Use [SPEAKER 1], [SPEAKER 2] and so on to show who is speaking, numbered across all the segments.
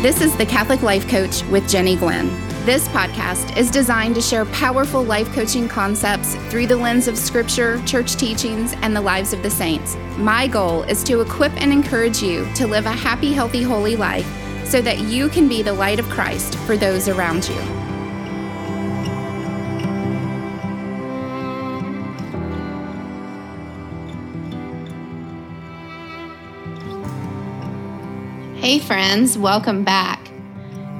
[SPEAKER 1] This is the Catholic Life Coach with Jennie Glenn. This podcast is designed to share powerful life coaching concepts through the lens of scripture, church teachings, and the lives of the saints. My goal is to equip and encourage you to live a happy, healthy, holy life so that you can be the light of Christ for those around you. Hey, friends, welcome back.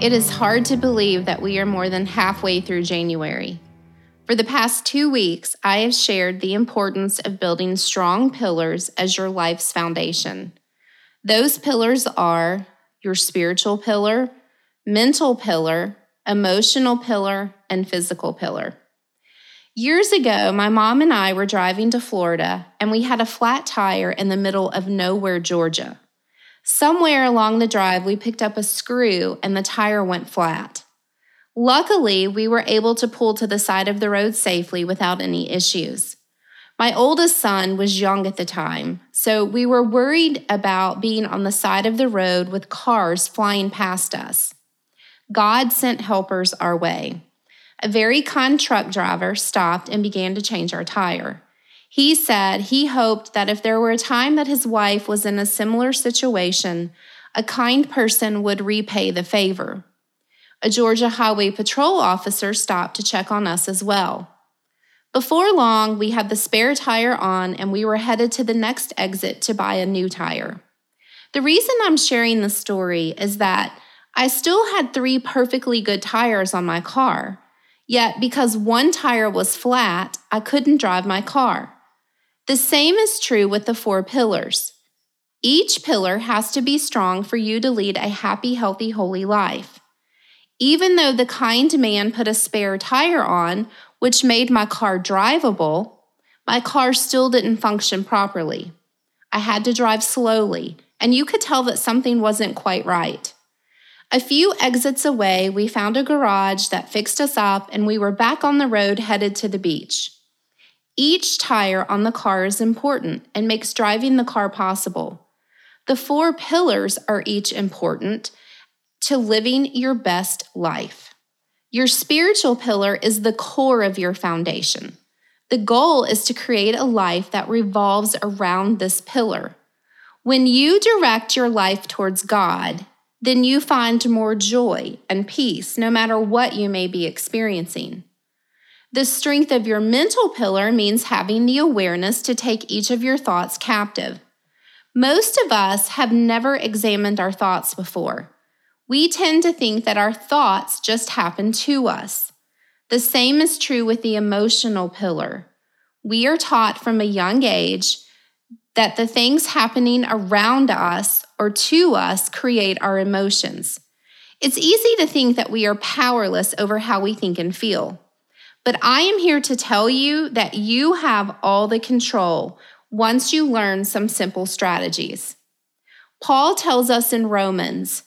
[SPEAKER 1] It is hard to believe that we are more than halfway through January. For the past two weeks, I have shared the importance of building strong pillars as your life's foundation. Those pillars are your spiritual pillar, mental pillar, emotional pillar, and physical pillar. Years ago, my mom and I were driving to Florida, and we had a flat tire in the middle of nowhere, Georgia. Somewhere along the drive, we picked up a screw and the tire went flat. Luckily, we were able to pull to the side of the road safely without any issues. My oldest son was young at the time, so we were worried about being on the side of the road with cars flying past us. God sent helpers our way. A very kind truck driver stopped and began to change our tire. He said he hoped that if there were a time that his wife was in a similar situation, a kind person would repay the favor. A Georgia Highway Patrol officer stopped to check on us as well. Before long, we had the spare tire on and we were headed to the next exit to buy a new tire. The reason I'm sharing this story is that I still had three perfectly good tires on my car, yet because one tire was flat, I couldn't drive my car. The same is true with the four pillars. Each pillar has to be strong for you to lead a happy, healthy, holy life. Even though the kind man put a spare tire on, which made my car drivable, my car still didn't function properly. I had to drive slowly, and you could tell that something wasn't quite right. A few exits away, we found a garage that fixed us up, and we were back on the road headed to the beach. Each tire on the car is important and makes driving the car possible. The four pillars are each important to living your best life. Your spiritual pillar is the core of your foundation. The goal is to create a life that revolves around this pillar. When you direct your life towards God, then you find more joy and peace no matter what you may be experiencing. The strength of your mental pillar means having the awareness to take each of your thoughts captive. Most of us have never examined our thoughts before. We tend to think that our thoughts just happen to us. The same is true with the emotional pillar. We are taught from a young age that the things happening around us or to us create our emotions. It's easy to think that we are powerless over how we think and feel. But I am here to tell you that you have all the control once you learn some simple strategies. Paul tells us in Romans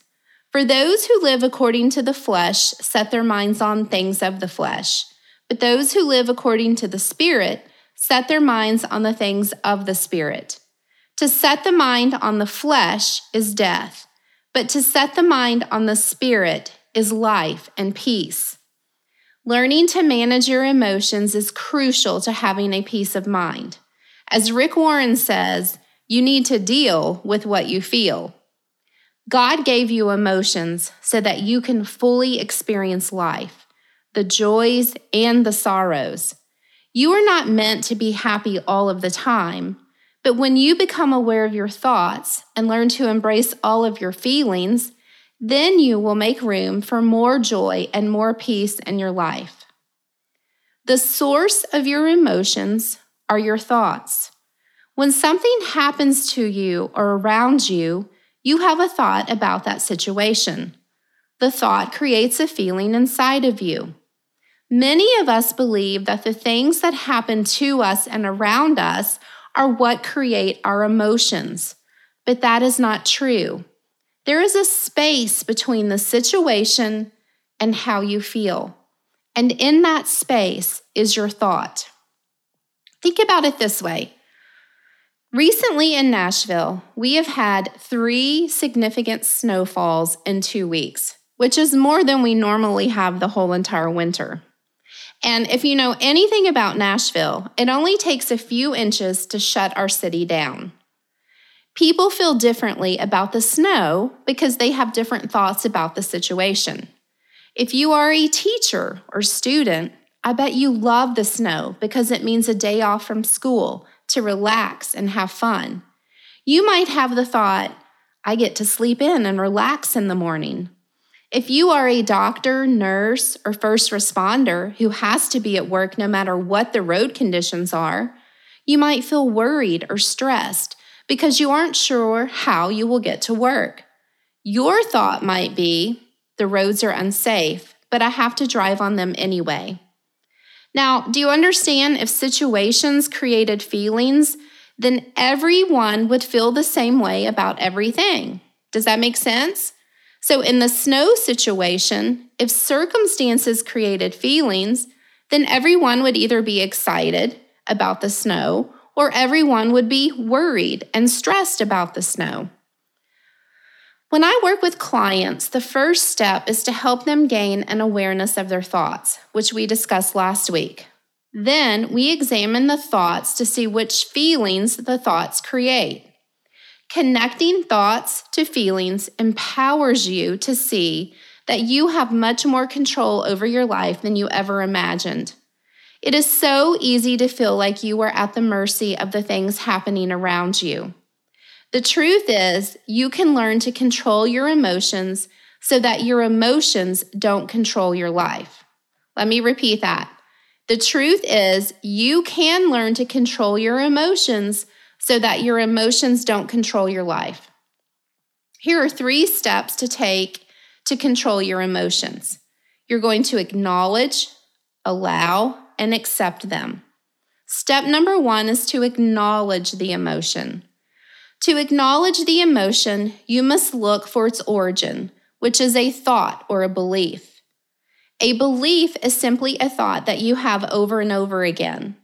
[SPEAKER 1] For those who live according to the flesh set their minds on things of the flesh, but those who live according to the Spirit set their minds on the things of the Spirit. To set the mind on the flesh is death, but to set the mind on the Spirit is life and peace. Learning to manage your emotions is crucial to having a peace of mind. As Rick Warren says, you need to deal with what you feel. God gave you emotions so that you can fully experience life, the joys and the sorrows. You are not meant to be happy all of the time, but when you become aware of your thoughts and learn to embrace all of your feelings, then you will make room for more joy and more peace in your life. The source of your emotions are your thoughts. When something happens to you or around you, you have a thought about that situation. The thought creates a feeling inside of you. Many of us believe that the things that happen to us and around us are what create our emotions, but that is not true. There is a space between the situation and how you feel. And in that space is your thought. Think about it this way Recently in Nashville, we have had three significant snowfalls in two weeks, which is more than we normally have the whole entire winter. And if you know anything about Nashville, it only takes a few inches to shut our city down. People feel differently about the snow because they have different thoughts about the situation. If you are a teacher or student, I bet you love the snow because it means a day off from school to relax and have fun. You might have the thought, I get to sleep in and relax in the morning. If you are a doctor, nurse, or first responder who has to be at work no matter what the road conditions are, you might feel worried or stressed because you aren't sure how you will get to work. Your thought might be, the roads are unsafe, but I have to drive on them anyway. Now, do you understand if situations created feelings, then everyone would feel the same way about everything? Does that make sense? So, in the snow situation, if circumstances created feelings, then everyone would either be excited about the snow or everyone would be worried and stressed about the snow. When I work with clients, the first step is to help them gain an awareness of their thoughts, which we discussed last week. Then we examine the thoughts to see which feelings the thoughts create. Connecting thoughts to feelings empowers you to see that you have much more control over your life than you ever imagined. It is so easy to feel like you are at the mercy of the things happening around you. The truth is, you can learn to control your emotions so that your emotions don't control your life. Let me repeat that. The truth is, you can learn to control your emotions so that your emotions don't control your life. Here are three steps to take to control your emotions. You're going to acknowledge, allow, and accept them. Step number one is to acknowledge the emotion. To acknowledge the emotion, you must look for its origin, which is a thought or a belief. A belief is simply a thought that you have over and over again.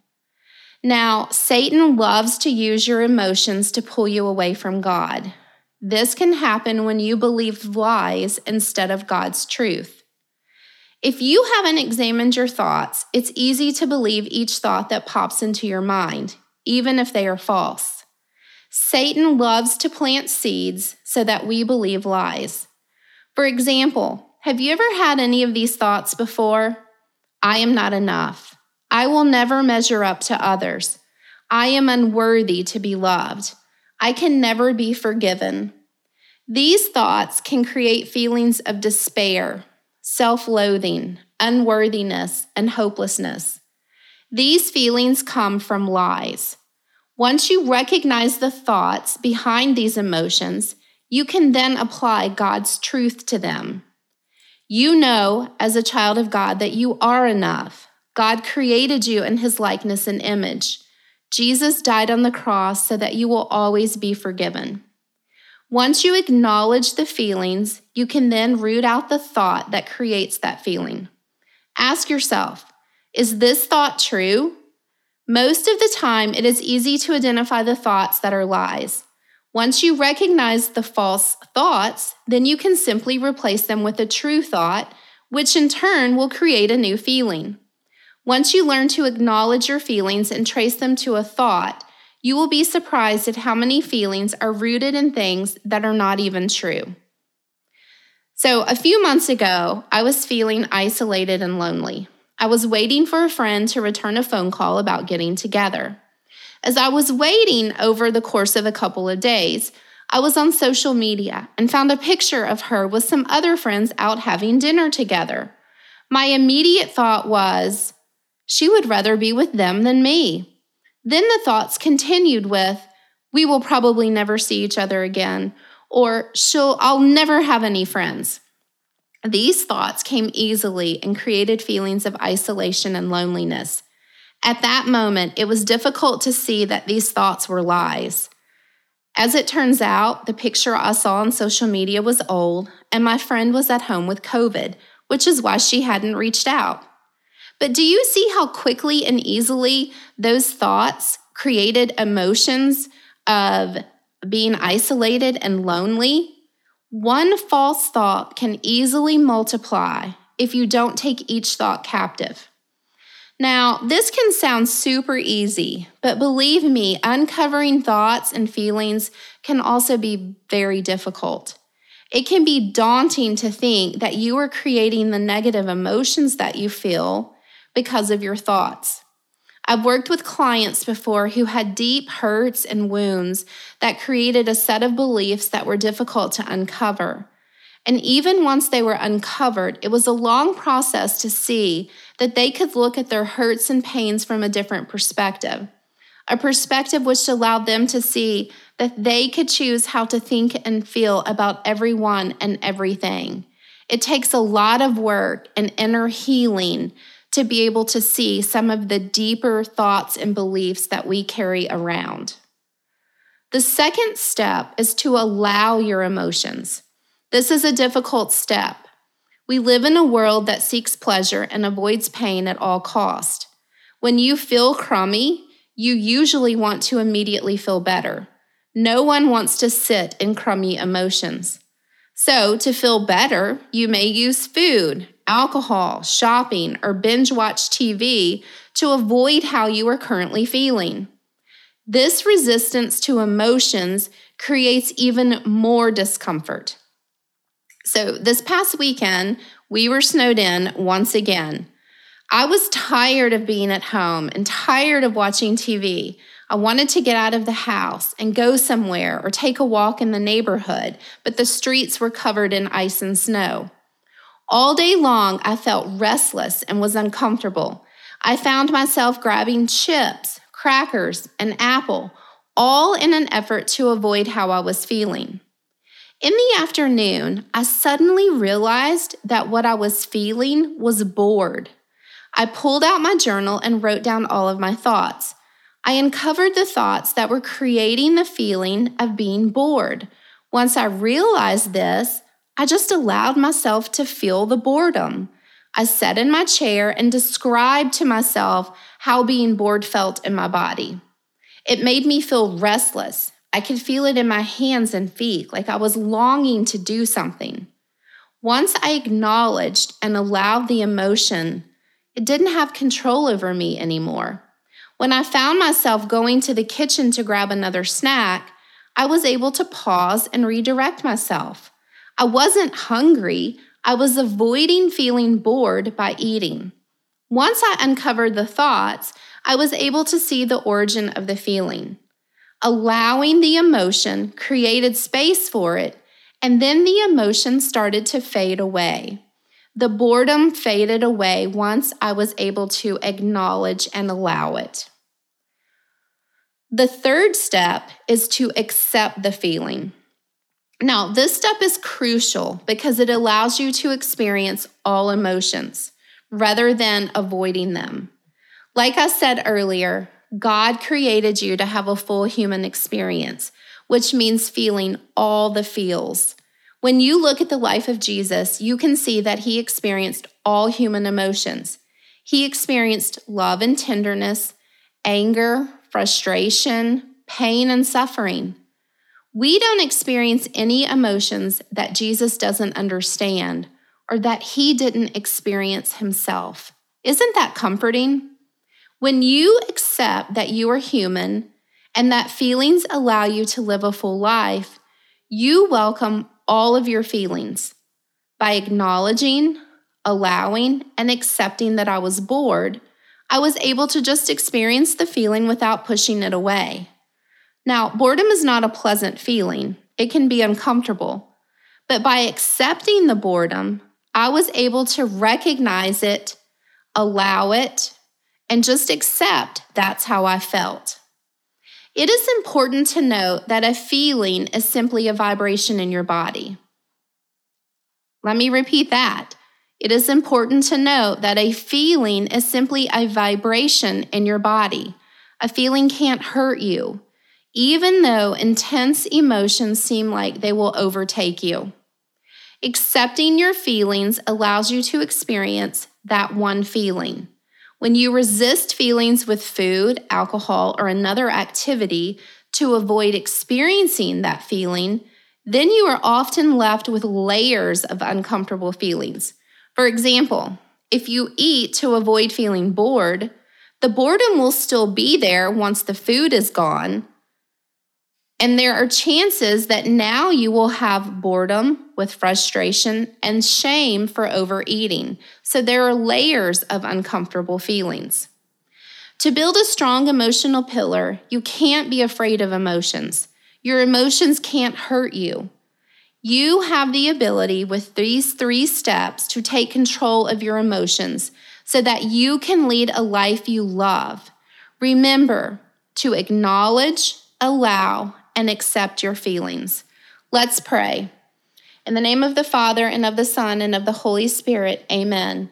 [SPEAKER 1] Now, Satan loves to use your emotions to pull you away from God. This can happen when you believe lies instead of God's truth. If you haven't examined your thoughts, it's easy to believe each thought that pops into your mind, even if they are false. Satan loves to plant seeds so that we believe lies. For example, have you ever had any of these thoughts before? I am not enough. I will never measure up to others. I am unworthy to be loved. I can never be forgiven. These thoughts can create feelings of despair, self loathing, unworthiness, and hopelessness. These feelings come from lies. Once you recognize the thoughts behind these emotions, you can then apply God's truth to them. You know, as a child of God, that you are enough. God created you in his likeness and image. Jesus died on the cross so that you will always be forgiven. Once you acknowledge the feelings, you can then root out the thought that creates that feeling. Ask yourself Is this thought true? Most of the time, it is easy to identify the thoughts that are lies. Once you recognize the false thoughts, then you can simply replace them with a true thought, which in turn will create a new feeling. Once you learn to acknowledge your feelings and trace them to a thought, you will be surprised at how many feelings are rooted in things that are not even true. So, a few months ago, I was feeling isolated and lonely. I was waiting for a friend to return a phone call about getting together. As I was waiting over the course of a couple of days, I was on social media and found a picture of her with some other friends out having dinner together. My immediate thought was, she would rather be with them than me. Then the thoughts continued with, we will probably never see each other again, or she'll, I'll never have any friends. These thoughts came easily and created feelings of isolation and loneliness. At that moment, it was difficult to see that these thoughts were lies. As it turns out, the picture I saw on social media was old, and my friend was at home with COVID, which is why she hadn't reached out. But do you see how quickly and easily those thoughts created emotions of being isolated and lonely, one false thought can easily multiply if you don't take each thought captive. Now, this can sound super easy, but believe me, uncovering thoughts and feelings can also be very difficult. It can be daunting to think that you are creating the negative emotions that you feel because of your thoughts. I've worked with clients before who had deep hurts and wounds that created a set of beliefs that were difficult to uncover. And even once they were uncovered, it was a long process to see that they could look at their hurts and pains from a different perspective, a perspective which allowed them to see that they could choose how to think and feel about everyone and everything. It takes a lot of work and inner healing to be able to see some of the deeper thoughts and beliefs that we carry around. The second step is to allow your emotions. This is a difficult step. We live in a world that seeks pleasure and avoids pain at all cost. When you feel crummy, you usually want to immediately feel better. No one wants to sit in crummy emotions. So, to feel better, you may use food, alcohol, shopping, or binge watch TV to avoid how you are currently feeling. This resistance to emotions creates even more discomfort. So, this past weekend, we were snowed in once again. I was tired of being at home and tired of watching TV. I wanted to get out of the house and go somewhere or take a walk in the neighborhood, but the streets were covered in ice and snow. All day long, I felt restless and was uncomfortable. I found myself grabbing chips, crackers, and apple, all in an effort to avoid how I was feeling. In the afternoon, I suddenly realized that what I was feeling was bored. I pulled out my journal and wrote down all of my thoughts. I uncovered the thoughts that were creating the feeling of being bored. Once I realized this, I just allowed myself to feel the boredom. I sat in my chair and described to myself how being bored felt in my body. It made me feel restless, I could feel it in my hands and feet, like I was longing to do something. Once I acknowledged and allowed the emotion, it didn't have control over me anymore. When I found myself going to the kitchen to grab another snack, I was able to pause and redirect myself. I wasn't hungry, I was avoiding feeling bored by eating. Once I uncovered the thoughts, I was able to see the origin of the feeling. Allowing the emotion created space for it, and then the emotion started to fade away. The boredom faded away once I was able to acknowledge and allow it. The third step is to accept the feeling. Now, this step is crucial because it allows you to experience all emotions rather than avoiding them. Like I said earlier, God created you to have a full human experience, which means feeling all the feels. When you look at the life of Jesus, you can see that he experienced all human emotions. He experienced love and tenderness, anger, frustration, pain, and suffering. We don't experience any emotions that Jesus doesn't understand or that he didn't experience himself. Isn't that comforting? When you accept that you are human and that feelings allow you to live a full life, you welcome all of your feelings. By acknowledging, allowing, and accepting that I was bored, I was able to just experience the feeling without pushing it away. Now, boredom is not a pleasant feeling, it can be uncomfortable. But by accepting the boredom, I was able to recognize it, allow it, and just accept that's how I felt. It is important to note that a feeling is simply a vibration in your body. Let me repeat that. It is important to note that a feeling is simply a vibration in your body. A feeling can't hurt you, even though intense emotions seem like they will overtake you. Accepting your feelings allows you to experience that one feeling. When you resist feelings with food, alcohol, or another activity, to avoid experiencing that feeling, then you are often left with layers of uncomfortable feelings. For example, if you eat to avoid feeling bored, the boredom will still be there once the food is gone. And there are chances that now you will have boredom with frustration and shame for overeating. So there are layers of uncomfortable feelings. To build a strong emotional pillar, you can't be afraid of emotions. Your emotions can't hurt you. You have the ability with these three steps to take control of your emotions so that you can lead a life you love. Remember to acknowledge, allow, and accept your feelings. Let's pray. In the name of the Father, and of the Son, and of the Holy Spirit, amen.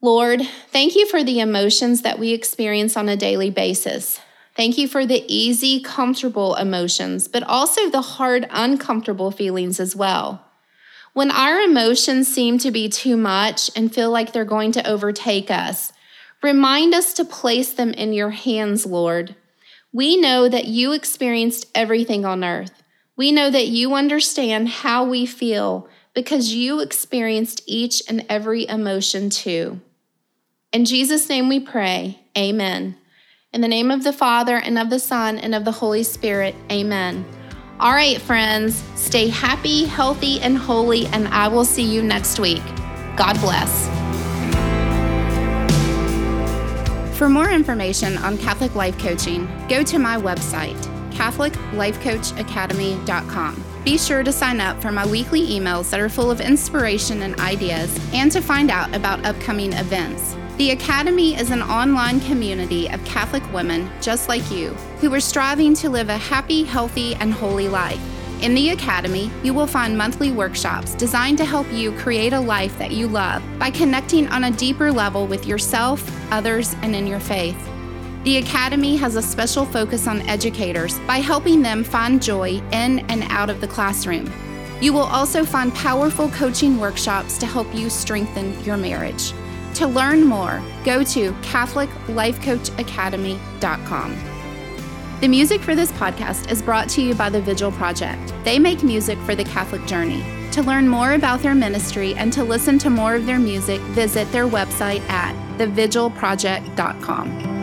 [SPEAKER 1] Lord, thank you for the emotions that we experience on a daily basis. Thank you for the easy, comfortable emotions, but also the hard, uncomfortable feelings as well. When our emotions seem to be too much and feel like they're going to overtake us, remind us to place them in your hands, Lord. We know that you experienced everything on earth. We know that you understand how we feel because you experienced each and every emotion too. In Jesus' name we pray, Amen. In the name of the Father, and of the Son, and of the Holy Spirit, amen. All right, friends, stay happy, healthy, and holy, and I will see you next week. God bless. For more information on Catholic Life Coaching, go to my website, CatholicLifeCoachAcademy.com. Be sure to sign up for my weekly emails that are full of inspiration and ideas, and to find out about upcoming events. The Academy is an online community of Catholic women just like you who are striving to live a happy, healthy, and holy life. In the Academy, you will find monthly workshops designed to help you create a life that you love by connecting on a deeper level with yourself, others, and in your faith. The Academy has a special focus on educators by helping them find joy in and out of the classroom. You will also find powerful coaching workshops to help you strengthen your marriage. To learn more, go to CatholicLifeCoachAcademy.com. The music for this podcast is brought to you by the Vigil Project. They make music for the Catholic journey. To learn more about their ministry and to listen to more of their music, visit their website at thevigilproject.com.